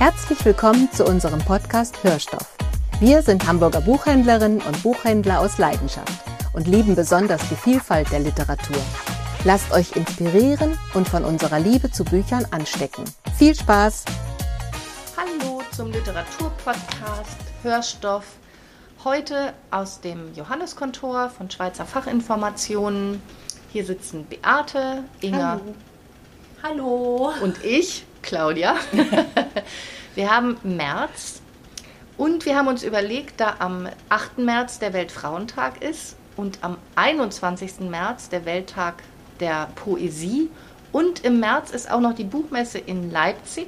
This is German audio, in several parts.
Herzlich willkommen zu unserem Podcast Hörstoff. Wir sind Hamburger Buchhändlerinnen und Buchhändler aus Leidenschaft und lieben besonders die Vielfalt der Literatur. Lasst euch inspirieren und von unserer Liebe zu Büchern anstecken. Viel Spaß! Hallo zum Literaturpodcast Hörstoff. Heute aus dem Johanneskontor von Schweizer Fachinformationen. Hier sitzen Beate, Inga Hallo. und ich, Claudia. wir haben März und wir haben uns überlegt, da am 8. März der Weltfrauentag ist und am 21. März der Welttag der Poesie und im März ist auch noch die Buchmesse in Leipzig.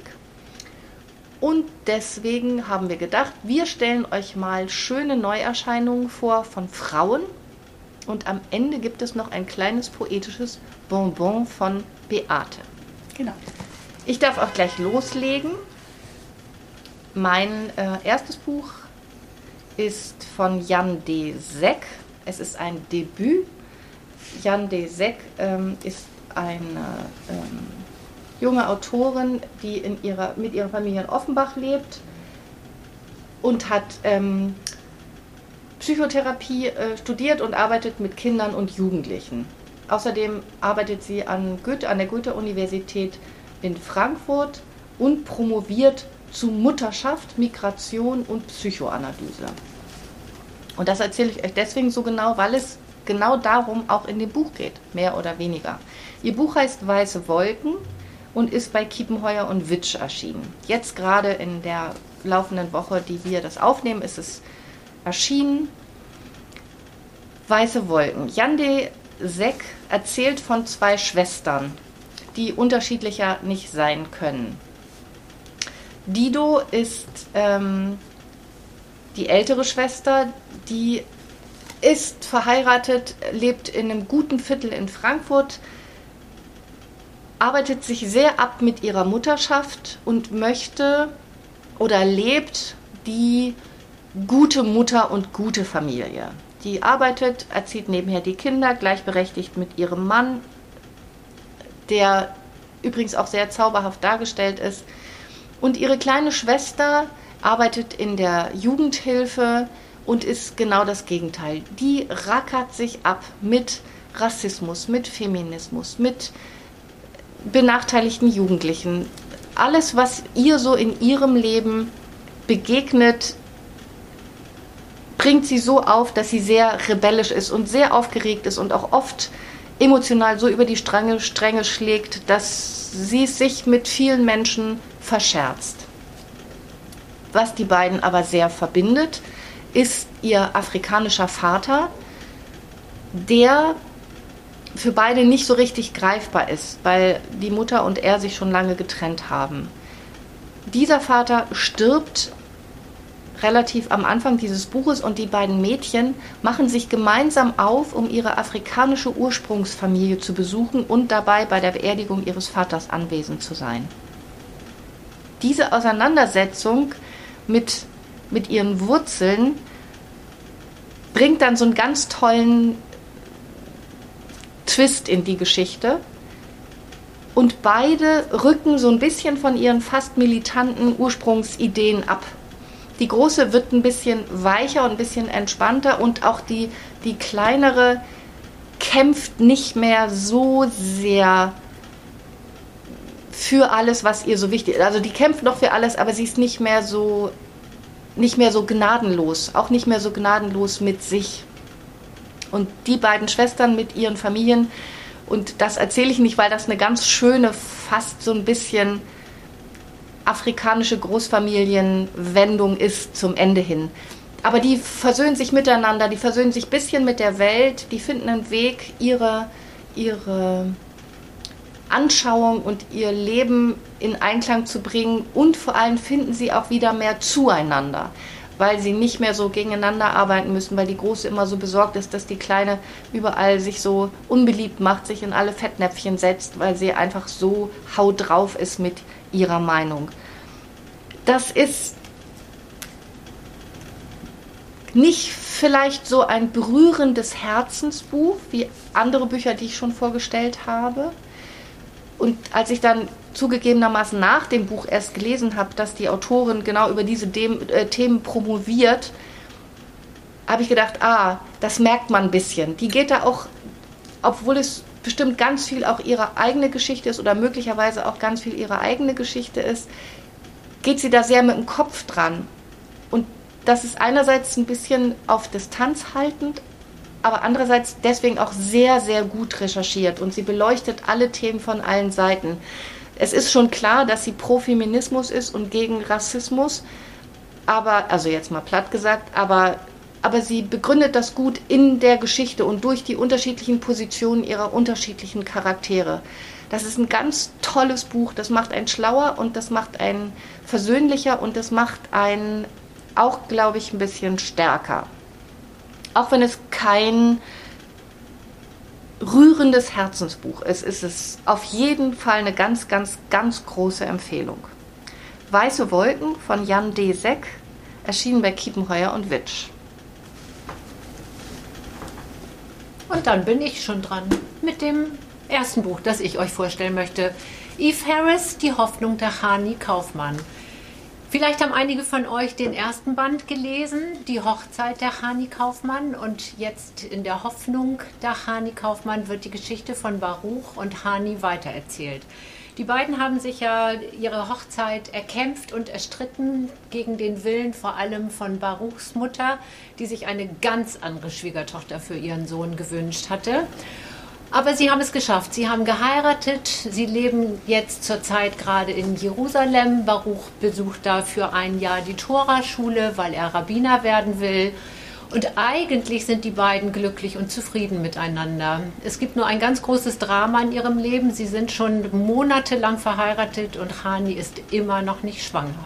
Und deswegen haben wir gedacht, wir stellen euch mal schöne Neuerscheinungen vor von Frauen. Und am Ende gibt es noch ein kleines poetisches Bonbon von Beate. Genau. Ich darf auch gleich loslegen. Mein äh, erstes Buch ist von Jan de Seck. Es ist ein Debüt. Jan de Seck ähm, ist eine ähm, junge Autorin, die in ihrer, mit ihrer Familie in Offenbach lebt und hat ähm, Psychotherapie äh, studiert und arbeitet mit Kindern und Jugendlichen. Außerdem arbeitet sie an, Goethe, an der Goethe-Universität in Frankfurt und promoviert zu Mutterschaft, Migration und Psychoanalyse. Und das erzähle ich euch deswegen so genau, weil es genau darum auch in dem Buch geht, mehr oder weniger. Ihr Buch heißt Weiße Wolken und ist bei Kiepenheuer und Witsch erschienen. Jetzt gerade in der laufenden Woche, die wir das aufnehmen, ist es erschienen. Weiße Wolken. Jan de Seck erzählt von zwei Schwestern, die unterschiedlicher nicht sein können. Dido ist ähm, die ältere Schwester, die ist verheiratet, lebt in einem guten Viertel in Frankfurt, arbeitet sich sehr ab mit ihrer Mutterschaft und möchte oder lebt die gute Mutter und gute Familie. Die arbeitet, erzieht nebenher die Kinder, gleichberechtigt mit ihrem Mann, der übrigens auch sehr zauberhaft dargestellt ist. Und ihre kleine Schwester arbeitet in der Jugendhilfe und ist genau das Gegenteil. Die rackert sich ab mit Rassismus, mit Feminismus, mit benachteiligten Jugendlichen. Alles, was ihr so in ihrem Leben begegnet, bringt sie so auf, dass sie sehr rebellisch ist und sehr aufgeregt ist und auch oft emotional so über die Stränge, Stränge schlägt, dass sie sich mit vielen Menschen verscherzt. Was die beiden aber sehr verbindet, ist ihr afrikanischer Vater, der für beide nicht so richtig greifbar ist, weil die Mutter und er sich schon lange getrennt haben. Dieser Vater stirbt relativ am Anfang dieses Buches und die beiden Mädchen machen sich gemeinsam auf, um ihre afrikanische Ursprungsfamilie zu besuchen und dabei bei der Beerdigung ihres Vaters anwesend zu sein. Diese Auseinandersetzung mit, mit ihren Wurzeln bringt dann so einen ganz tollen Twist in die Geschichte. Und beide rücken so ein bisschen von ihren fast militanten Ursprungsideen ab. Die große wird ein bisschen weicher und ein bisschen entspannter und auch die, die kleinere kämpft nicht mehr so sehr für alles, was ihr so wichtig ist. Also die kämpft noch für alles, aber sie ist nicht mehr so nicht mehr so gnadenlos, auch nicht mehr so gnadenlos mit sich. Und die beiden Schwestern mit ihren Familien, und das erzähle ich nicht, weil das eine ganz schöne, fast so ein bisschen afrikanische Großfamilienwendung ist zum Ende hin. Aber die versöhnen sich miteinander, die versöhnen sich ein bisschen mit der Welt, die finden einen Weg, ihre, ihre Anschauung und ihr Leben in Einklang zu bringen und vor allem finden sie auch wieder mehr zueinander, weil sie nicht mehr so gegeneinander arbeiten müssen, weil die Große immer so besorgt ist, dass die Kleine überall sich so unbeliebt macht, sich in alle Fettnäpfchen setzt, weil sie einfach so haut drauf ist mit ihrer Meinung. Das ist nicht vielleicht so ein berührendes Herzensbuch wie andere Bücher, die ich schon vorgestellt habe. Und als ich dann zugegebenermaßen nach dem Buch erst gelesen habe, dass die Autorin genau über diese Dem äh, Themen promoviert, habe ich gedacht, ah, das merkt man ein bisschen. Die geht da auch, obwohl es bestimmt ganz viel auch ihre eigene Geschichte ist oder möglicherweise auch ganz viel ihre eigene Geschichte ist, geht sie da sehr mit dem Kopf dran. Und das ist einerseits ein bisschen auf Distanz haltend, aber andererseits deswegen auch sehr, sehr gut recherchiert und sie beleuchtet alle Themen von allen Seiten. Es ist schon klar, dass sie pro Feminismus ist und gegen Rassismus, aber, also jetzt mal platt gesagt, aber, aber sie begründet das gut in der Geschichte und durch die unterschiedlichen Positionen ihrer unterschiedlichen Charaktere. Das ist ein ganz tolles Buch, das macht einen schlauer und das macht einen versöhnlicher und das macht einen auch, glaube ich, ein bisschen stärker. Auch wenn es kein rührendes Herzensbuch ist, ist es auf jeden Fall eine ganz, ganz, ganz große Empfehlung. Weiße Wolken von Jan D. Seck, erschienen bei Kiepenheuer und Witsch. Und dann bin ich schon dran mit dem ersten Buch, das ich euch vorstellen möchte. Eve Harris, Die Hoffnung der Hani Kaufmann. Vielleicht haben einige von euch den ersten Band gelesen, Die Hochzeit der Hani Kaufmann. Und jetzt in der Hoffnung der Hani Kaufmann wird die Geschichte von Baruch und Hani weitererzählt. Die beiden haben sich ja ihre Hochzeit erkämpft und erstritten gegen den Willen vor allem von Baruchs Mutter, die sich eine ganz andere Schwiegertochter für ihren Sohn gewünscht hatte. Aber sie haben es geschafft. Sie haben geheiratet. Sie leben jetzt zurzeit gerade in Jerusalem. Baruch besucht da für ein Jahr die Tora-Schule, weil er Rabbiner werden will. Und eigentlich sind die beiden glücklich und zufrieden miteinander. Es gibt nur ein ganz großes Drama in ihrem Leben. Sie sind schon monatelang verheiratet und Hani ist immer noch nicht schwanger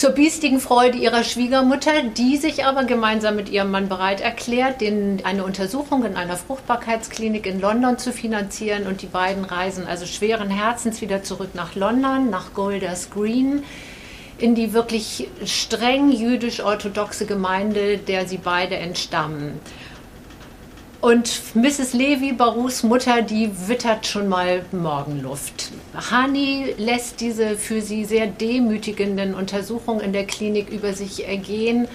zur biestigen Freude ihrer Schwiegermutter, die sich aber gemeinsam mit ihrem Mann bereit erklärt, den, eine Untersuchung in einer Fruchtbarkeitsklinik in London zu finanzieren. Und die beiden reisen also schweren Herzens wieder zurück nach London, nach Golders Green, in die wirklich streng jüdisch-orthodoxe Gemeinde, der sie beide entstammen. Und Mrs. Levi, Barus Mutter, die wittert schon mal Morgenluft. Hani lässt diese für sie sehr demütigenden Untersuchungen in der Klinik über sich ergehen.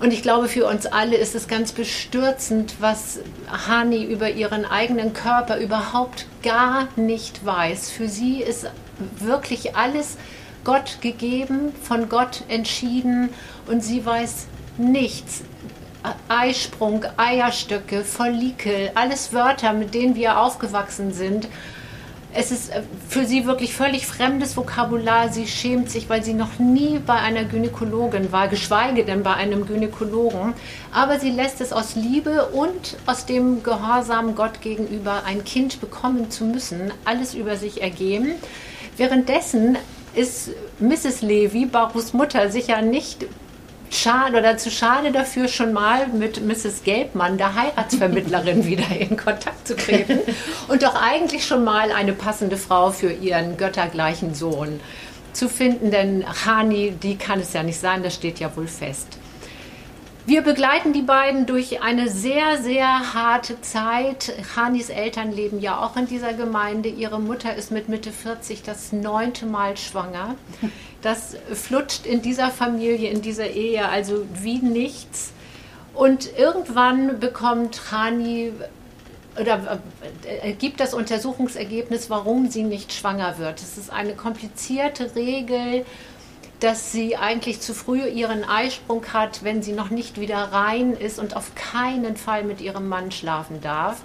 Und ich glaube, für uns alle ist es ganz bestürzend, was Hani über ihren eigenen Körper überhaupt gar nicht weiß. Für sie ist wirklich alles Gott gegeben, von Gott entschieden und sie weiß nichts. Eisprung, Eierstöcke, Follikel, alles Wörter, mit denen wir aufgewachsen sind. Es ist äh, für sie wirklich völlig fremdes Vokabular. Sie schämt sich, weil sie noch nie bei einer Gynäkologin war, geschweige denn bei einem Gynäkologen. Aber sie lässt es aus Liebe und aus dem Gehorsam Gott gegenüber, ein Kind bekommen zu müssen, alles über sich ergeben. Währenddessen ist Mrs. Levy, Barus Mutter, sicher nicht schade oder zu schade dafür, schon mal mit Mrs. Gelbmann, der Heiratsvermittlerin, wieder in Kontakt zu treten und doch eigentlich schon mal eine passende Frau für ihren göttergleichen Sohn zu finden, denn Hani, die kann es ja nicht sein, das steht ja wohl fest. Wir begleiten die beiden durch eine sehr, sehr harte Zeit. Hanis Eltern leben ja auch in dieser Gemeinde. Ihre Mutter ist mit Mitte 40 das neunte Mal schwanger. Das flutscht in dieser Familie, in dieser Ehe also wie nichts. Und irgendwann bekommt Hani oder äh, gibt das Untersuchungsergebnis, warum sie nicht schwanger wird. Es ist eine komplizierte Regel, dass sie eigentlich zu früh ihren Eisprung hat, wenn sie noch nicht wieder rein ist und auf keinen Fall mit ihrem Mann schlafen darf.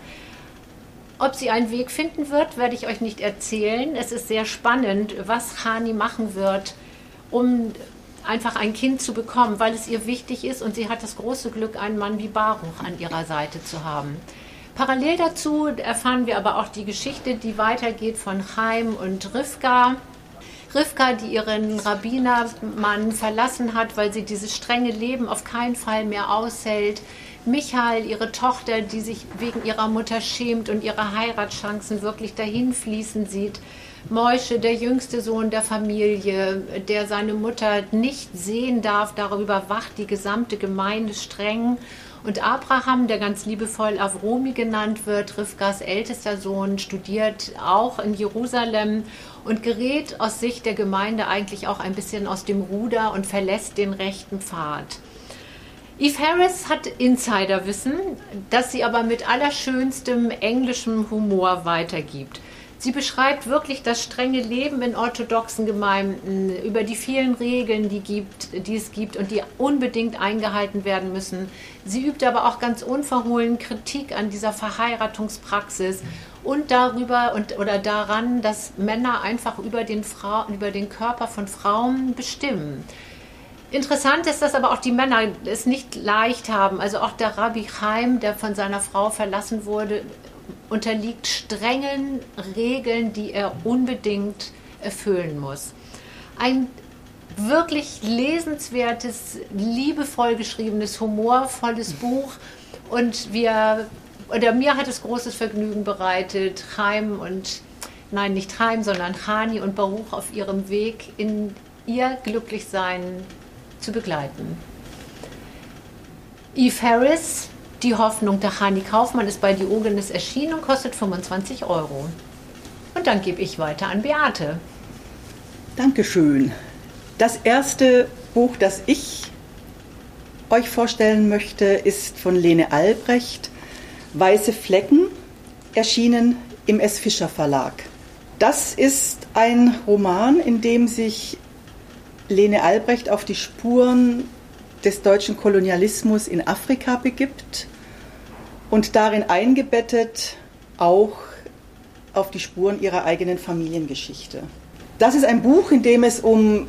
Ob sie einen Weg finden wird, werde ich euch nicht erzählen. Es ist sehr spannend, was Hani machen wird, um einfach ein Kind zu bekommen, weil es ihr wichtig ist und sie hat das große Glück, einen Mann wie Baruch an ihrer Seite zu haben. Parallel dazu erfahren wir aber auch die Geschichte, die weitergeht von Chaim und Rivka. Rivka, die ihren Rabbinermann verlassen hat, weil sie dieses strenge Leben auf keinen Fall mehr aushält. Michael, ihre Tochter, die sich wegen ihrer Mutter schämt und ihre Heiratschancen wirklich dahin fließen sieht. Moische, der jüngste Sohn der Familie, der seine Mutter nicht sehen darf, darüber wacht die gesamte Gemeinde streng. Und Abraham, der ganz liebevoll Avromi genannt wird, Rivkas ältester Sohn, studiert auch in Jerusalem und gerät aus Sicht der Gemeinde eigentlich auch ein bisschen aus dem Ruder und verlässt den rechten Pfad. Eve Harris hat Insiderwissen, das sie aber mit allerschönstem englischem Humor weitergibt. Sie beschreibt wirklich das strenge Leben in orthodoxen Gemeinden, über die vielen Regeln, die, gibt, die es gibt und die unbedingt eingehalten werden müssen. Sie übt aber auch ganz unverhohlen Kritik an dieser Verheiratungspraxis und darüber und, oder daran, dass Männer einfach über den, Frau, über den Körper von Frauen bestimmen. Interessant ist, dass aber auch die Männer es nicht leicht haben. Also auch der Rabbi Chaim, der von seiner Frau verlassen wurde, unterliegt strengen Regeln, die er unbedingt erfüllen muss. Ein wirklich lesenswertes, liebevoll geschriebenes, humorvolles Buch und wir oder mir hat es großes Vergnügen bereitet, Chaim und nein, nicht Chaim, sondern Hani und Baruch auf ihrem Weg in ihr Glücklichsein zu begleiten. Eve Harris die Hoffnung der Hani Kaufmann ist bei Diogenes erschienen und kostet 25 Euro. Und dann gebe ich weiter an Beate. Dankeschön. Das erste Buch, das ich euch vorstellen möchte, ist von Lene Albrecht, Weiße Flecken, erschienen im S. Fischer Verlag. Das ist ein Roman, in dem sich Lene Albrecht auf die Spuren des deutschen Kolonialismus in Afrika begibt und darin eingebettet auch auf die Spuren ihrer eigenen Familiengeschichte. Das ist ein Buch, in dem es um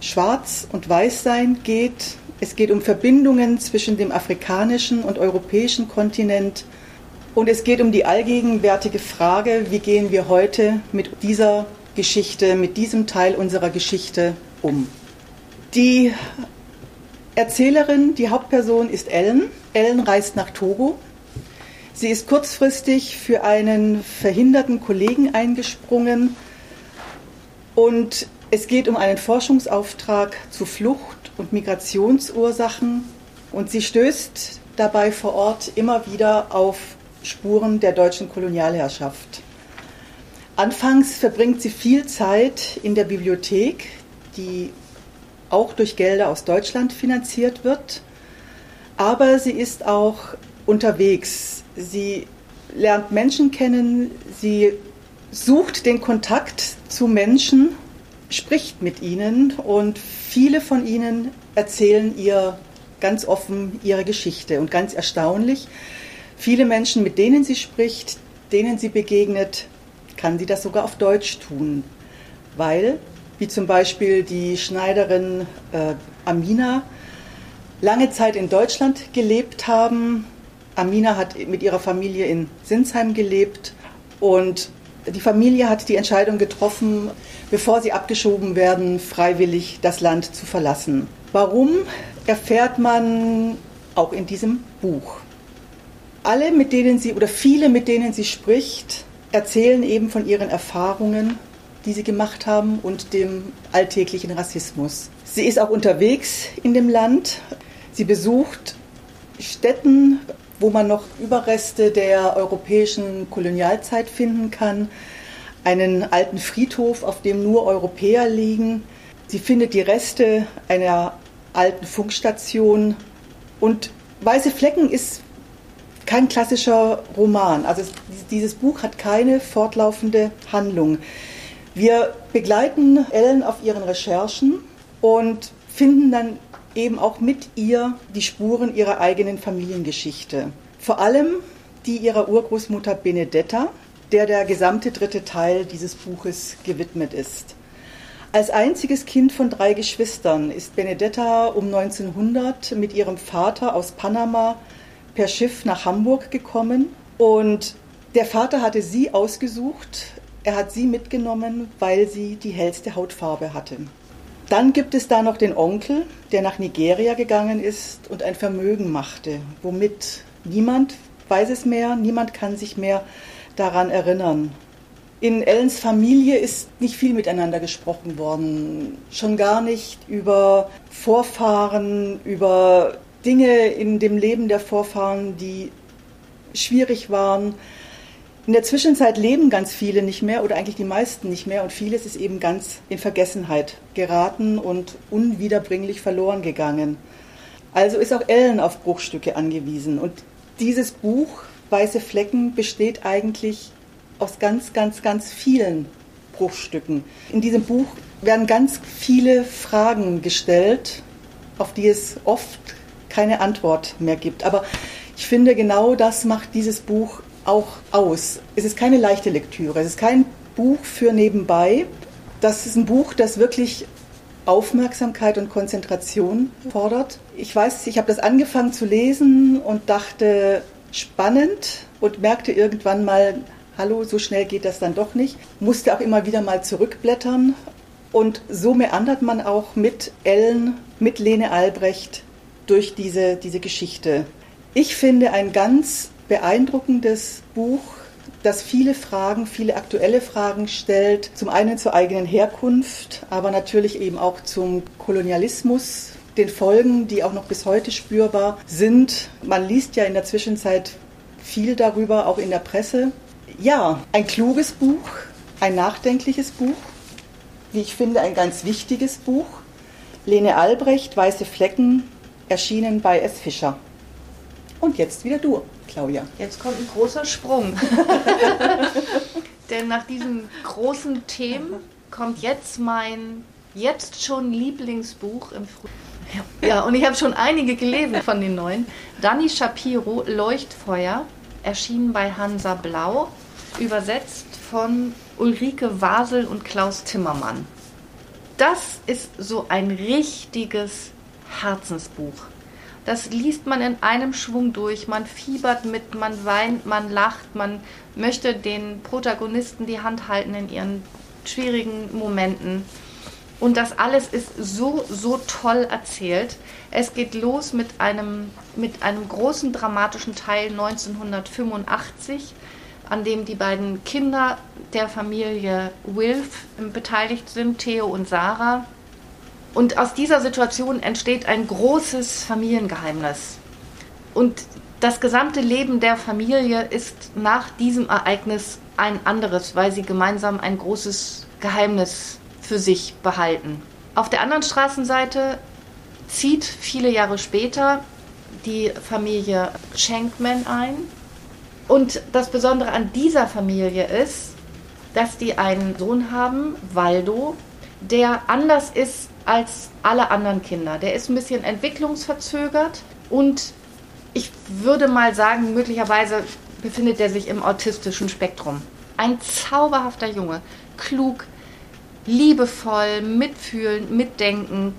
Schwarz- und Weißsein geht. Es geht um Verbindungen zwischen dem afrikanischen und europäischen Kontinent. Und es geht um die allgegenwärtige Frage, wie gehen wir heute mit dieser Geschichte, mit diesem Teil unserer Geschichte um. Die Erzählerin, die Hauptperson ist Ellen. Ellen reist nach Togo. Sie ist kurzfristig für einen verhinderten Kollegen eingesprungen und es geht um einen Forschungsauftrag zu Flucht und Migrationsursachen und sie stößt dabei vor Ort immer wieder auf Spuren der deutschen Kolonialherrschaft. Anfangs verbringt sie viel Zeit in der Bibliothek, die auch durch Gelder aus Deutschland finanziert wird. Aber sie ist auch unterwegs. Sie lernt Menschen kennen, sie sucht den Kontakt zu Menschen, spricht mit ihnen und viele von ihnen erzählen ihr ganz offen ihre Geschichte. Und ganz erstaunlich, viele Menschen, mit denen sie spricht, denen sie begegnet, kann sie das sogar auf Deutsch tun, weil wie zum Beispiel die Schneiderin äh, Amina, lange Zeit in Deutschland gelebt haben. Amina hat mit ihrer Familie in Sinsheim gelebt und die Familie hat die Entscheidung getroffen, bevor sie abgeschoben werden, freiwillig das Land zu verlassen. Warum erfährt man auch in diesem Buch? Alle, mit denen sie oder viele, mit denen sie spricht, erzählen eben von ihren Erfahrungen die sie gemacht haben und dem alltäglichen Rassismus. Sie ist auch unterwegs in dem Land. Sie besucht Städten, wo man noch Überreste der europäischen Kolonialzeit finden kann. Einen alten Friedhof, auf dem nur Europäer liegen. Sie findet die Reste einer alten Funkstation. Und Weiße Flecken ist kein klassischer Roman. Also dieses Buch hat keine fortlaufende Handlung. Wir begleiten Ellen auf ihren Recherchen und finden dann eben auch mit ihr die Spuren ihrer eigenen Familiengeschichte. Vor allem die ihrer Urgroßmutter Benedetta, der der gesamte dritte Teil dieses Buches gewidmet ist. Als einziges Kind von drei Geschwistern ist Benedetta um 1900 mit ihrem Vater aus Panama per Schiff nach Hamburg gekommen und der Vater hatte sie ausgesucht er hat sie mitgenommen, weil sie die hellste Hautfarbe hatte. Dann gibt es da noch den Onkel, der nach Nigeria gegangen ist und ein Vermögen machte, womit niemand weiß es mehr, niemand kann sich mehr daran erinnern. In Ellens Familie ist nicht viel miteinander gesprochen worden, schon gar nicht über Vorfahren, über Dinge in dem Leben der Vorfahren, die schwierig waren. In der Zwischenzeit leben ganz viele nicht mehr oder eigentlich die meisten nicht mehr und vieles ist eben ganz in Vergessenheit geraten und unwiederbringlich verloren gegangen. Also ist auch Ellen auf Bruchstücke angewiesen und dieses Buch Weiße Flecken besteht eigentlich aus ganz, ganz, ganz vielen Bruchstücken. In diesem Buch werden ganz viele Fragen gestellt, auf die es oft keine Antwort mehr gibt. Aber ich finde, genau das macht dieses Buch auch aus. Es ist keine leichte Lektüre, es ist kein Buch für nebenbei. Das ist ein Buch, das wirklich Aufmerksamkeit und Konzentration fordert. Ich weiß, ich habe das angefangen zu lesen und dachte, spannend und merkte irgendwann mal, hallo, so schnell geht das dann doch nicht. Musste auch immer wieder mal zurückblättern. Und so meandert man auch mit Ellen, mit Lene Albrecht durch diese, diese Geschichte. Ich finde ein ganz beeindruckendes Buch, das viele Fragen, viele aktuelle Fragen stellt. Zum einen zur eigenen Herkunft, aber natürlich eben auch zum Kolonialismus, den Folgen, die auch noch bis heute spürbar sind. Man liest ja in der Zwischenzeit viel darüber, auch in der Presse. Ja, ein kluges Buch, ein nachdenkliches Buch, wie ich finde, ein ganz wichtiges Buch. Lene Albrecht, Weiße Flecken, erschienen bei S. Fischer. Und jetzt wieder du, Claudia. Jetzt kommt ein großer Sprung. Denn nach diesen großen Themen kommt jetzt mein jetzt schon Lieblingsbuch im Frühjahr. Ja, und ich habe schon einige gelesen von den neuen. Danny Shapiro, Leuchtfeuer, erschienen bei Hansa Blau, übersetzt von Ulrike Wasel und Klaus Timmermann. Das ist so ein richtiges Herzensbuch. Das liest man in einem Schwung durch. Man fiebert mit, man weint, man lacht, man möchte den Protagonisten die Hand halten in ihren schwierigen Momenten. Und das alles ist so, so toll erzählt. Es geht los mit einem, mit einem großen dramatischen Teil 1985, an dem die beiden Kinder der Familie Wilf beteiligt sind, Theo und Sarah. Und aus dieser Situation entsteht ein großes Familiengeheimnis. Und das gesamte Leben der Familie ist nach diesem Ereignis ein anderes, weil sie gemeinsam ein großes Geheimnis für sich behalten. Auf der anderen Straßenseite zieht viele Jahre später die Familie Schenkman ein. Und das Besondere an dieser Familie ist, dass die einen Sohn haben, Waldo, der anders ist als alle anderen Kinder. Der ist ein bisschen entwicklungsverzögert und ich würde mal sagen, möglicherweise befindet er sich im autistischen Spektrum. Ein zauberhafter Junge, klug, liebevoll, mitfühlend, mitdenken.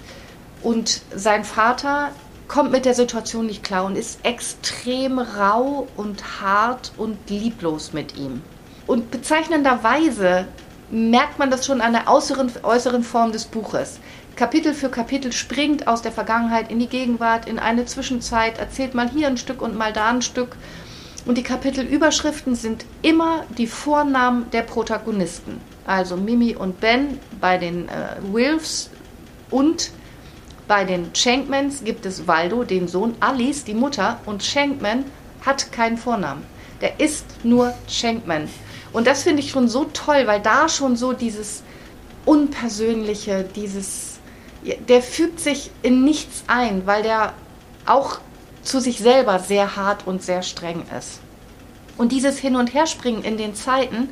Und sein Vater kommt mit der Situation nicht klar und ist extrem rau und hart und lieblos mit ihm. Und bezeichnenderweise merkt man das schon an der äußeren, äußeren Form des Buches. Kapitel für Kapitel springt aus der Vergangenheit in die Gegenwart, in eine Zwischenzeit, erzählt mal hier ein Stück und mal da ein Stück. Und die Kapitelüberschriften sind immer die Vornamen der Protagonisten. Also Mimi und Ben bei den äh, Wilfs und bei den Shankmans gibt es Waldo, den Sohn, Alice, die Mutter, und Shankman hat keinen Vornamen. Der ist nur Shankman. Und das finde ich schon so toll, weil da schon so dieses Unpersönliche, dieses der fügt sich in nichts ein, weil der auch zu sich selber sehr hart und sehr streng ist. Und dieses Hin- und Herspringen in den Zeiten,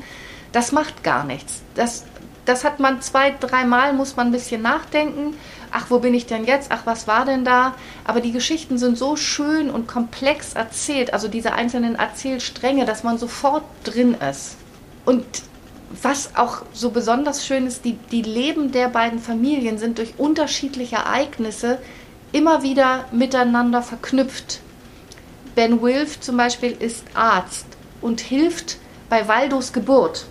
das macht gar nichts. Das, das hat man zwei, dreimal, muss man ein bisschen nachdenken. Ach, wo bin ich denn jetzt? Ach, was war denn da? Aber die Geschichten sind so schön und komplex erzählt, also diese einzelnen Erzählstränge, dass man sofort drin ist. Und was auch so besonders schön ist, die, die Leben der beiden Familien sind durch unterschiedliche Ereignisse immer wieder miteinander verknüpft. Ben Wilf zum Beispiel ist Arzt und hilft bei Waldos Geburt.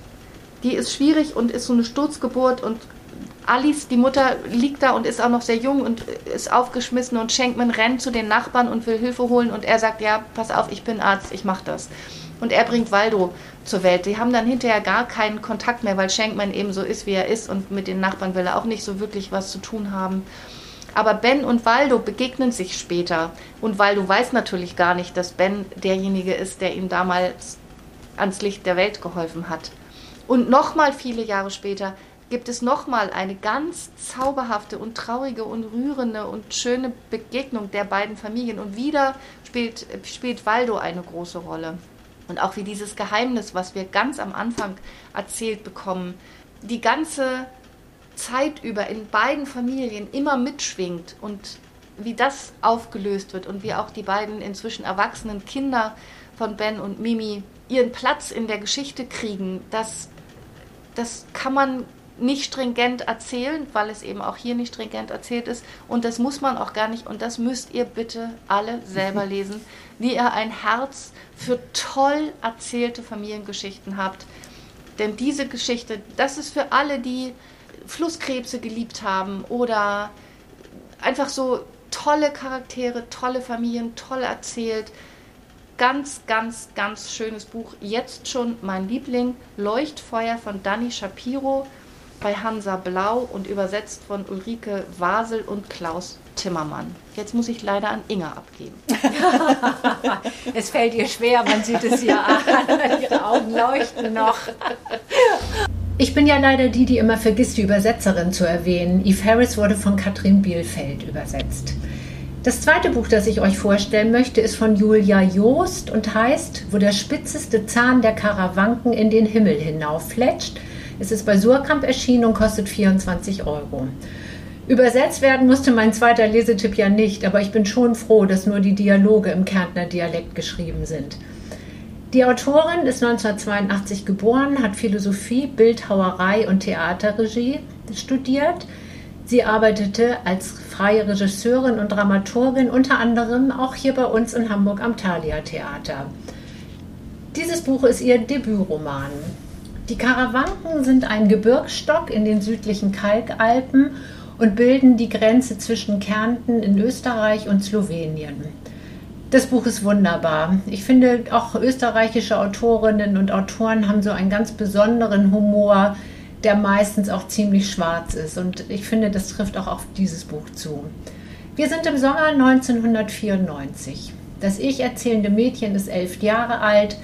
Die ist schwierig und ist so eine Sturzgeburt und Alice, die Mutter, liegt da und ist auch noch sehr jung und ist aufgeschmissen und Schenkman rennt zu den Nachbarn und will Hilfe holen und er sagt, ja, pass auf, ich bin Arzt, ich mach das. Und er bringt Waldo zur Welt. Die haben dann hinterher gar keinen Kontakt mehr, weil Schenkman eben so ist, wie er ist und mit den Nachbarn will er auch nicht so wirklich was zu tun haben. Aber Ben und Waldo begegnen sich später. Und Waldo weiß natürlich gar nicht, dass Ben derjenige ist, der ihm damals ans Licht der Welt geholfen hat. Und nochmal viele Jahre später gibt es nochmal eine ganz zauberhafte und traurige und rührende und schöne Begegnung der beiden Familien. Und wieder spielt, spielt Waldo eine große Rolle. Und auch wie dieses Geheimnis, was wir ganz am Anfang erzählt bekommen, die ganze Zeit über in beiden Familien immer mitschwingt und wie das aufgelöst wird und wie auch die beiden inzwischen erwachsenen Kinder von Ben und Mimi ihren Platz in der Geschichte kriegen, das, das kann man nicht stringent erzählen, weil es eben auch hier nicht stringent erzählt ist. Und das muss man auch gar nicht. Und das müsst ihr bitte alle selber lesen, wie ihr ein Herz für toll erzählte Familiengeschichten habt. Denn diese Geschichte, das ist für alle, die Flusskrebse geliebt haben oder einfach so tolle Charaktere, tolle Familien, toll erzählt. Ganz, ganz, ganz schönes Buch. Jetzt schon mein Liebling, Leuchtfeuer von Danny Shapiro bei Hansa Blau und übersetzt von Ulrike Wasel und Klaus Timmermann. Jetzt muss ich leider an Inga abgeben. es fällt ihr schwer, man sieht es ja an. Ihre Augen leuchten noch. Ich bin ja leider die, die immer vergisst, die Übersetzerin zu erwähnen. Eve Harris wurde von Katrin Bielfeld übersetzt. Das zweite Buch, das ich euch vorstellen möchte, ist von Julia Joost und heißt Wo der spitzeste Zahn der Karawanken in den Himmel hinauffletscht es ist bei Surkamp erschienen und kostet 24 Euro. Übersetzt werden musste mein zweiter Lesetipp ja nicht, aber ich bin schon froh, dass nur die Dialoge im Kärntner Dialekt geschrieben sind. Die Autorin ist 1982 geboren, hat Philosophie, Bildhauerei und Theaterregie studiert. Sie arbeitete als freie Regisseurin und Dramaturgin unter anderem auch hier bei uns in Hamburg am Thalia Theater. Dieses Buch ist ihr Debütroman. Die Karawanken sind ein Gebirgsstock in den südlichen Kalkalpen und bilden die Grenze zwischen Kärnten in Österreich und Slowenien. Das Buch ist wunderbar. Ich finde, auch österreichische Autorinnen und Autoren haben so einen ganz besonderen Humor, der meistens auch ziemlich schwarz ist. Und ich finde, das trifft auch auf dieses Buch zu. Wir sind im Sommer 1994. Das ich erzählende Mädchen ist elf Jahre alt.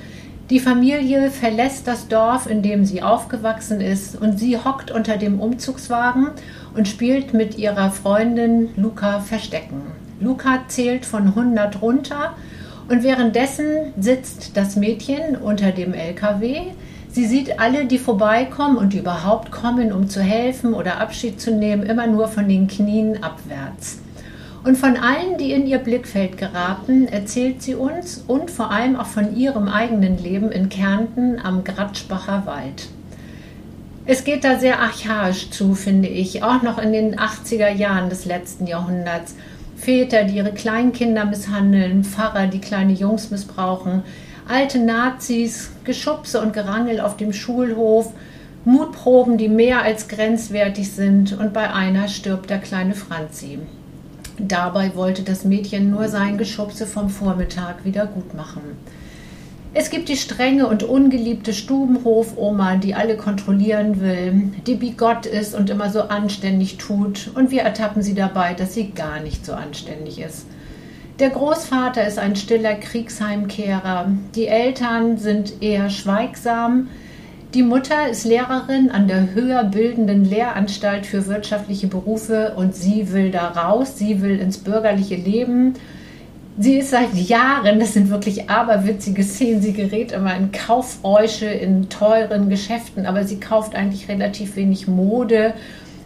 Die Familie verlässt das Dorf, in dem sie aufgewachsen ist, und sie hockt unter dem Umzugswagen und spielt mit ihrer Freundin Luca Verstecken. Luca zählt von 100 runter und währenddessen sitzt das Mädchen unter dem LKW. Sie sieht alle, die vorbeikommen und überhaupt kommen, um zu helfen oder Abschied zu nehmen, immer nur von den Knien abwärts. Und von allen, die in ihr Blickfeld geraten, erzählt sie uns und vor allem auch von ihrem eigenen Leben in Kärnten am Gratschbacher Wald. Es geht da sehr archaisch zu, finde ich, auch noch in den 80er Jahren des letzten Jahrhunderts. Väter, die ihre Kleinkinder misshandeln, Pfarrer, die kleine Jungs missbrauchen, alte Nazis, Geschubse und Gerangel auf dem Schulhof, Mutproben, die mehr als grenzwertig sind und bei einer stirbt der kleine Franzi. Dabei wollte das Mädchen nur sein Geschubse vom Vormittag wieder gut machen. Es gibt die strenge und ungeliebte Stubenhofoma, die alle kontrollieren will, die bigott ist und immer so anständig tut, und wir ertappen sie dabei, dass sie gar nicht so anständig ist. Der Großvater ist ein stiller Kriegsheimkehrer, die Eltern sind eher schweigsam, die Mutter ist Lehrerin an der höher bildenden Lehranstalt für wirtschaftliche Berufe und sie will da raus, sie will ins bürgerliche Leben. Sie ist seit Jahren, das sind wirklich aberwitzige Szenen, sie gerät immer in Kaufräusche in teuren Geschäften, aber sie kauft eigentlich relativ wenig Mode.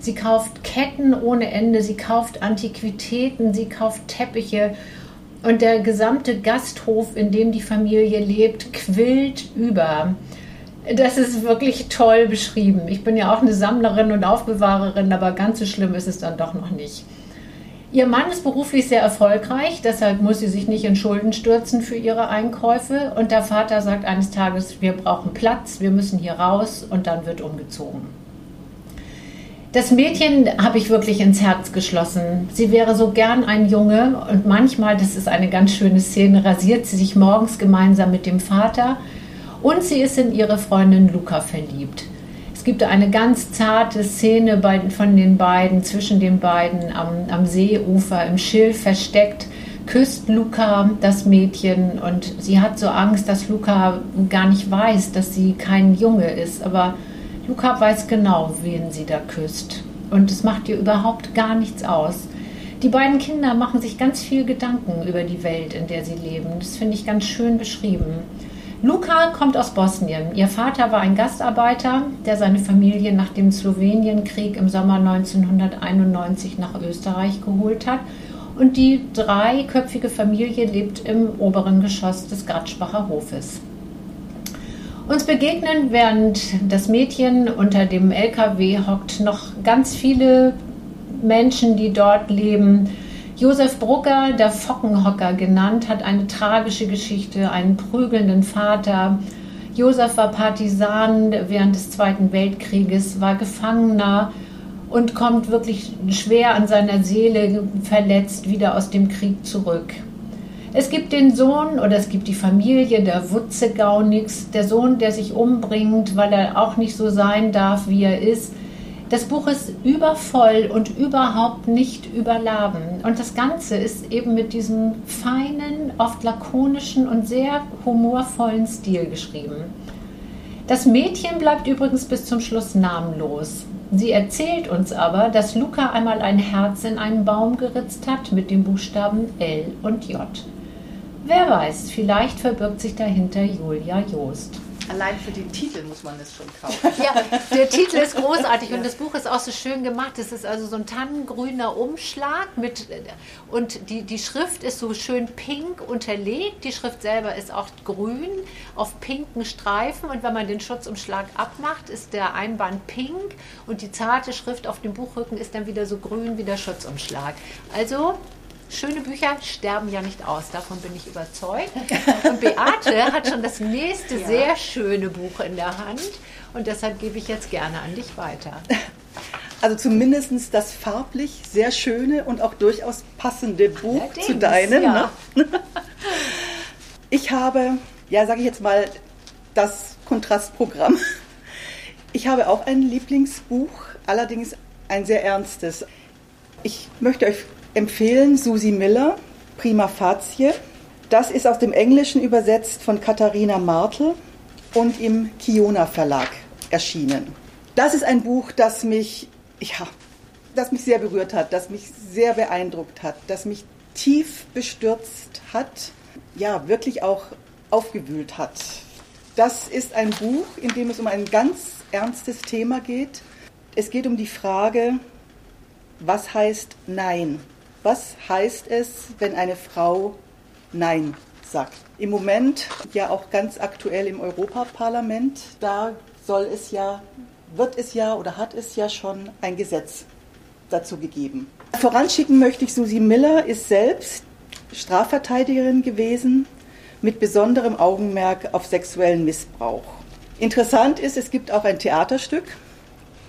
Sie kauft Ketten ohne Ende, sie kauft Antiquitäten, sie kauft Teppiche und der gesamte Gasthof, in dem die Familie lebt, quillt über. Das ist wirklich toll beschrieben. Ich bin ja auch eine Sammlerin und Aufbewahrerin, aber ganz so schlimm ist es dann doch noch nicht. Ihr Mann ist beruflich sehr erfolgreich, deshalb muss sie sich nicht in Schulden stürzen für ihre Einkäufe. Und der Vater sagt eines Tages, wir brauchen Platz, wir müssen hier raus und dann wird umgezogen. Das Mädchen habe ich wirklich ins Herz geschlossen. Sie wäre so gern ein Junge und manchmal, das ist eine ganz schöne Szene, rasiert sie sich morgens gemeinsam mit dem Vater und sie ist in ihre Freundin Luca verliebt. Gibt eine ganz zarte Szene bei, von den beiden, zwischen den beiden am, am Seeufer, im Schilf versteckt küsst Luca das Mädchen und sie hat so Angst, dass Luca gar nicht weiß, dass sie kein Junge ist. Aber Luca weiß genau, wen sie da küsst. Und es macht ihr überhaupt gar nichts aus. Die beiden Kinder machen sich ganz viel Gedanken über die Welt, in der sie leben. Das finde ich ganz schön beschrieben. Luca kommt aus Bosnien. Ihr Vater war ein Gastarbeiter, der seine Familie nach dem Slowenienkrieg im Sommer 1991 nach Österreich geholt hat und die dreiköpfige Familie lebt im oberen Geschoss des Gratschbacher Hofes. Uns begegnen, während das Mädchen unter dem LKW hockt, noch ganz viele Menschen, die dort leben. Josef Brucker, der Fockenhocker genannt, hat eine tragische Geschichte, einen prügelnden Vater. Josef war Partisan während des Zweiten Weltkrieges, war Gefangener und kommt wirklich schwer an seiner Seele verletzt wieder aus dem Krieg zurück. Es gibt den Sohn oder es gibt die Familie der Wutze Gaunix, der Sohn, der sich umbringt, weil er auch nicht so sein darf, wie er ist. Das Buch ist übervoll und überhaupt nicht überladen. Und das Ganze ist eben mit diesem feinen, oft lakonischen und sehr humorvollen Stil geschrieben. Das Mädchen bleibt übrigens bis zum Schluss namenlos. Sie erzählt uns aber, dass Luca einmal ein Herz in einen Baum geritzt hat mit den Buchstaben L und J. Wer weiß, vielleicht verbirgt sich dahinter Julia Joost. Allein für den Titel muss man es schon kaufen. Ja, der Titel ist großartig und das Buch ist auch so schön gemacht. Es ist also so ein tannengrüner Umschlag mit und die, die Schrift ist so schön pink unterlegt. Die Schrift selber ist auch grün auf pinken Streifen und wenn man den Schutzumschlag abmacht, ist der Einband pink und die zarte Schrift auf dem Buchrücken ist dann wieder so grün wie der Schutzumschlag. Also schöne Bücher sterben ja nicht aus, davon bin ich überzeugt. Und Beate hat schon das nächste ja. sehr schöne Buch in der Hand und deshalb gebe ich jetzt gerne an dich weiter. Also zumindest das farblich sehr schöne und auch durchaus passende Buch Allerdings, zu deinem. Ja. Ne? Ich habe, ja, sage ich jetzt mal, das Kontrastprogramm. Ich habe auch ein Lieblingsbuch, allerdings ein sehr ernstes. Ich möchte euch empfehlen Susi Miller, Prima Facie. Das ist aus dem Englischen übersetzt von Katharina Martel und im Kiona Verlag erschienen. Das ist ein Buch, das mich, ja, das mich sehr berührt hat, das mich sehr beeindruckt hat, das mich tief bestürzt hat, ja, wirklich auch aufgewühlt hat. Das ist ein Buch, in dem es um ein ganz ernstes Thema geht. Es geht um die Frage, was heißt Nein? Was heißt es, wenn eine Frau Nein sagt? Im Moment ja auch ganz aktuell im Europaparlament, da soll es ja, wird es ja oder hat es ja schon ein Gesetz dazu gegeben. Voranschicken möchte ich, Susi Miller ist selbst Strafverteidigerin gewesen mit besonderem Augenmerk auf sexuellen Missbrauch. Interessant ist, es gibt auch ein Theaterstück,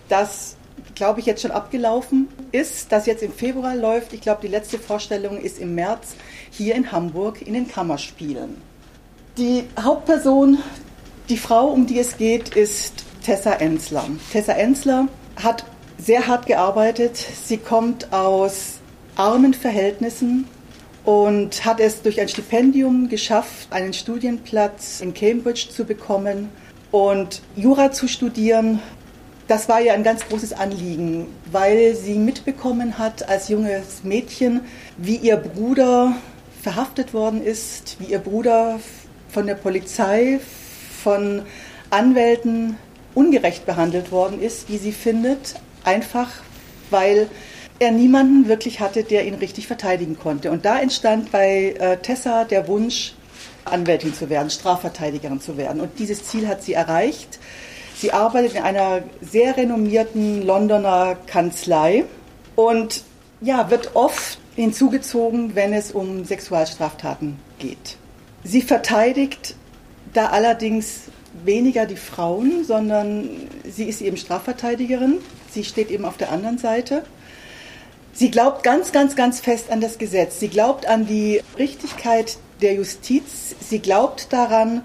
das glaube ich, jetzt schon abgelaufen ist, das jetzt im Februar läuft. Ich glaube, die letzte Vorstellung ist im März hier in Hamburg in den Kammerspielen. Die Hauptperson, die Frau, um die es geht, ist Tessa Ensler. Tessa Ensler hat sehr hart gearbeitet. Sie kommt aus armen Verhältnissen und hat es durch ein Stipendium geschafft, einen Studienplatz in Cambridge zu bekommen und Jura zu studieren das war ihr ein ganz großes Anliegen, weil sie mitbekommen hat als junges Mädchen, wie ihr Bruder verhaftet worden ist, wie ihr Bruder von der Polizei, von Anwälten ungerecht behandelt worden ist, wie sie findet, einfach weil er niemanden wirklich hatte, der ihn richtig verteidigen konnte. Und da entstand bei äh, Tessa der Wunsch, Anwältin zu werden, Strafverteidigerin zu werden. Und dieses Ziel hat sie erreicht. Sie arbeitet in einer sehr renommierten Londoner Kanzlei und ja, wird oft hinzugezogen, wenn es um Sexualstraftaten geht. Sie verteidigt da allerdings weniger die Frauen, sondern sie ist eben Strafverteidigerin. Sie steht eben auf der anderen Seite. Sie glaubt ganz, ganz, ganz fest an das Gesetz. Sie glaubt an die Richtigkeit der Justiz. Sie glaubt daran,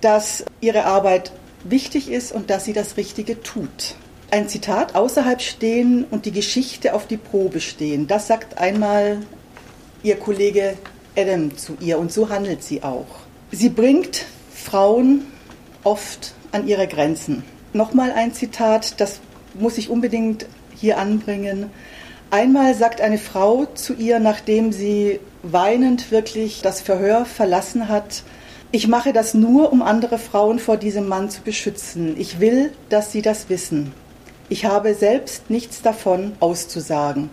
dass ihre Arbeit wichtig ist und dass sie das Richtige tut. Ein Zitat, außerhalb stehen und die Geschichte auf die Probe stehen. Das sagt einmal ihr Kollege Adam zu ihr und so handelt sie auch. Sie bringt Frauen oft an ihre Grenzen. Nochmal ein Zitat, das muss ich unbedingt hier anbringen. Einmal sagt eine Frau zu ihr, nachdem sie weinend wirklich das Verhör verlassen hat, ich mache das nur, um andere Frauen vor diesem Mann zu beschützen. Ich will, dass sie das wissen. Ich habe selbst nichts davon auszusagen.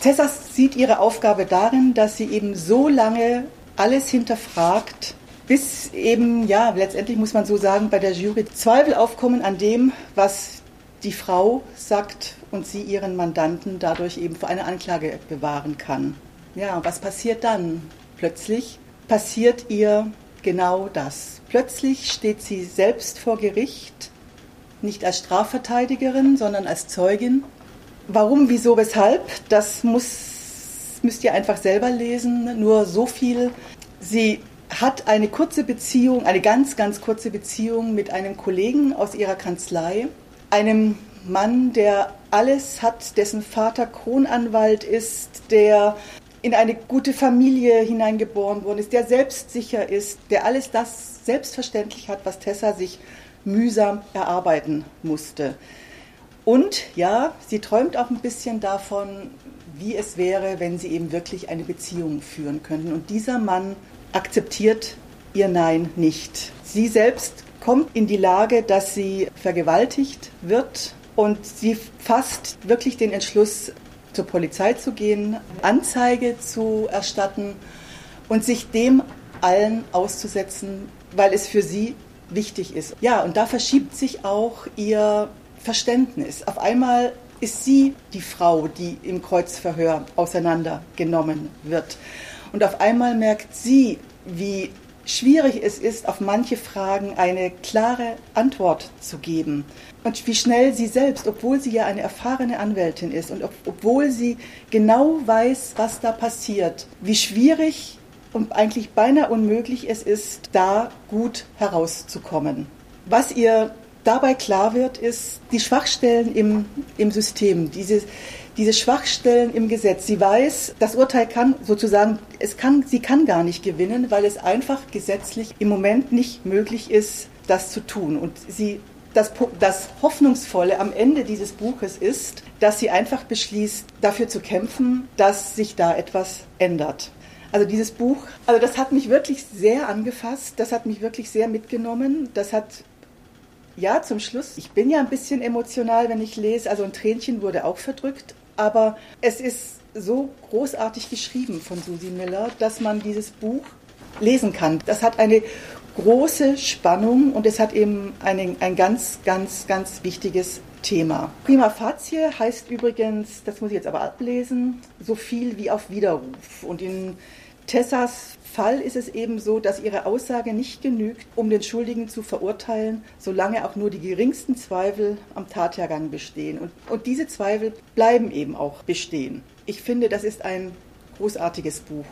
Tessa sieht ihre Aufgabe darin, dass sie eben so lange alles hinterfragt, bis eben, ja, letztendlich muss man so sagen, bei der Jury Zweifel aufkommen an dem, was die Frau sagt und sie ihren Mandanten dadurch eben vor einer Anklage bewahren kann. Ja, was passiert dann? Plötzlich passiert ihr genau das. Plötzlich steht sie selbst vor Gericht, nicht als Strafverteidigerin, sondern als Zeugin. Warum, wieso, weshalb, das muss, müsst ihr einfach selber lesen. Nur so viel. Sie hat eine kurze Beziehung, eine ganz, ganz kurze Beziehung mit einem Kollegen aus ihrer Kanzlei, einem Mann, der alles hat, dessen Vater Kronanwalt ist, der in eine gute Familie hineingeboren worden ist, der selbstsicher ist, der alles das selbstverständlich hat, was Tessa sich mühsam erarbeiten musste. Und ja, sie träumt auch ein bisschen davon, wie es wäre, wenn sie eben wirklich eine Beziehung führen könnten. Und dieser Mann akzeptiert ihr Nein nicht. Sie selbst kommt in die Lage, dass sie vergewaltigt wird und sie fasst wirklich den Entschluss, zur Polizei zu gehen, Anzeige zu erstatten und sich dem allen auszusetzen, weil es für sie wichtig ist. Ja, und da verschiebt sich auch ihr Verständnis. Auf einmal ist sie die Frau, die im Kreuzverhör auseinandergenommen wird. Und auf einmal merkt sie, wie schwierig es ist, auf manche Fragen eine klare Antwort zu geben. Und wie schnell sie selbst, obwohl sie ja eine erfahrene Anwältin ist und ob, obwohl sie genau weiß, was da passiert, wie schwierig und eigentlich beinahe unmöglich es ist, da gut herauszukommen. Was ihr dabei klar wird, ist die Schwachstellen im, im System, diese, diese Schwachstellen im Gesetz. Sie weiß, das Urteil kann sozusagen, es kann, sie kann gar nicht gewinnen, weil es einfach gesetzlich im Moment nicht möglich ist, das zu tun. Und sie, das, das Hoffnungsvolle am Ende dieses Buches ist, dass sie einfach beschließt, dafür zu kämpfen, dass sich da etwas ändert. Also dieses Buch, also das hat mich wirklich sehr angefasst, das hat mich wirklich sehr mitgenommen, das hat ja, zum Schluss. Ich bin ja ein bisschen emotional, wenn ich lese. Also ein Tränchen wurde auch verdrückt. Aber es ist so großartig geschrieben von Susi Miller, dass man dieses Buch lesen kann. Das hat eine große Spannung und es hat eben ein, ein ganz, ganz, ganz wichtiges Thema. Prima facie heißt übrigens, das muss ich jetzt aber ablesen, so viel wie auf Widerruf. Und in Tessas Fall ist es eben so, dass ihre Aussage nicht genügt, um den Schuldigen zu verurteilen, solange auch nur die geringsten Zweifel am Tathergang bestehen. Und, und diese Zweifel bleiben eben auch bestehen. Ich finde, das ist ein großartiges Buch.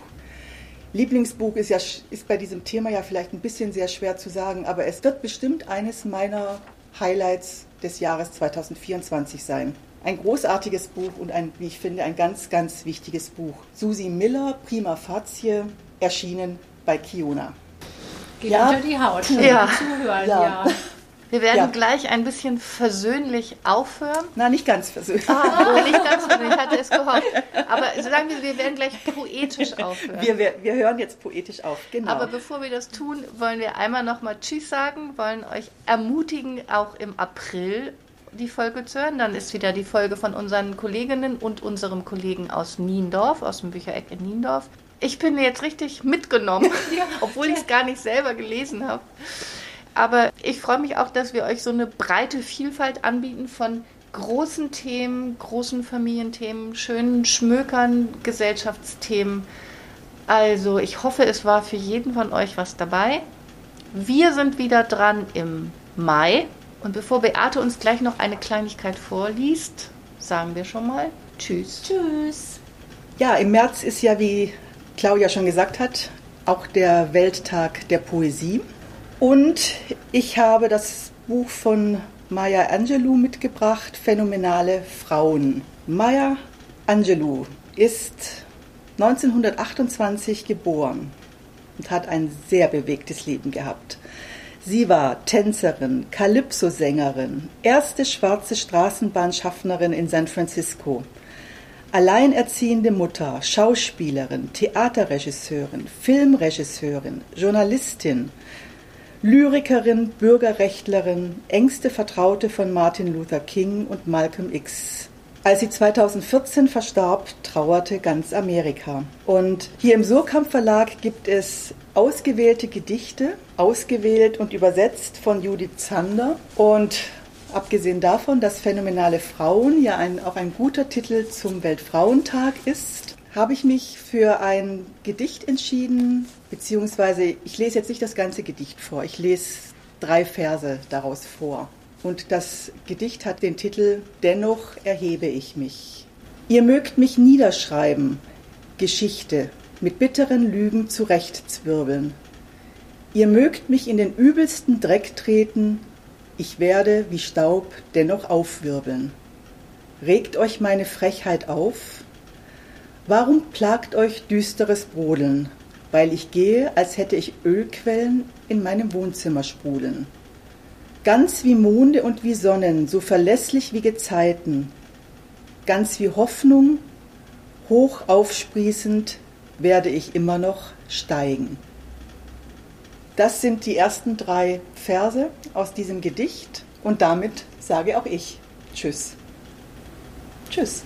Lieblingsbuch ist ja ist bei diesem Thema ja vielleicht ein bisschen sehr schwer zu sagen, aber es wird bestimmt eines meiner Highlights des Jahres 2024 sein. Ein großartiges Buch und ein, wie ich finde, ein ganz, ganz wichtiges Buch. Susi Miller, Prima Facie, erschienen bei Kiona. Geht ja. unter die Haut. Ja. Zuhören, ja. ja. Wir werden ja. gleich ein bisschen versöhnlich aufhören. Na, nicht ganz versöhnlich. Ah, nicht ganz versöhnlich, ich hatte es gehofft. Aber sagen wir, wir werden gleich poetisch aufhören. Wir, wir, wir hören jetzt poetisch auf, genau. Aber bevor wir das tun, wollen wir einmal nochmal Tschüss sagen, wollen euch ermutigen, auch im April die Folge zu hören. Dann ist wieder die Folge von unseren Kolleginnen und unserem Kollegen aus Niendorf, aus dem Büchereck in Niendorf ich bin jetzt richtig mitgenommen, ja, obwohl ich es gar nicht selber gelesen habe. Aber ich freue mich auch, dass wir euch so eine breite Vielfalt anbieten von großen Themen, großen Familienthemen, schönen Schmökern, Gesellschaftsthemen. Also ich hoffe, es war für jeden von euch was dabei. Wir sind wieder dran im Mai. Und bevor Beate uns gleich noch eine Kleinigkeit vorliest, sagen wir schon mal Tschüss. Tschüss. Ja, im März ist ja wie Claudia schon gesagt hat, auch der Welttag der Poesie. Und ich habe das Buch von Maya Angelou mitgebracht, Phänomenale Frauen. Maya Angelou ist 1928 geboren und hat ein sehr bewegtes Leben gehabt. Sie war Tänzerin, Calypso-Sängerin, erste schwarze Straßenbahnschaffnerin in San Francisco, alleinerziehende Mutter, Schauspielerin, Theaterregisseurin, Filmregisseurin, Journalistin, Lyrikerin, Bürgerrechtlerin, engste Vertraute von Martin Luther King und Malcolm X. Als sie 2014 verstarb, trauerte ganz Amerika. Und hier im Surkamp Verlag gibt es ausgewählte Gedichte, ausgewählt und übersetzt von Judith Zander. Und abgesehen davon, dass Phänomenale Frauen ja ein, auch ein guter Titel zum Weltfrauentag ist, habe ich mich für ein Gedicht entschieden, beziehungsweise ich lese jetzt nicht das ganze Gedicht vor, ich lese drei Verse daraus vor. Und das Gedicht hat den Titel Dennoch erhebe ich mich. Ihr mögt mich niederschreiben, Geschichte, mit bitteren Lügen zurechtzwirbeln. Ihr mögt mich in den übelsten Dreck treten, ich werde wie Staub dennoch aufwirbeln. Regt euch meine Frechheit auf? Warum plagt euch düsteres Brodeln? Weil ich gehe, als hätte ich Ölquellen in meinem Wohnzimmer sprudeln. Ganz wie Monde und wie Sonnen, so verlässlich wie Gezeiten, ganz wie Hoffnung, hoch aufsprießend, werde ich immer noch steigen. Das sind die ersten drei Verse aus diesem Gedicht und damit sage auch ich Tschüss. Tschüss.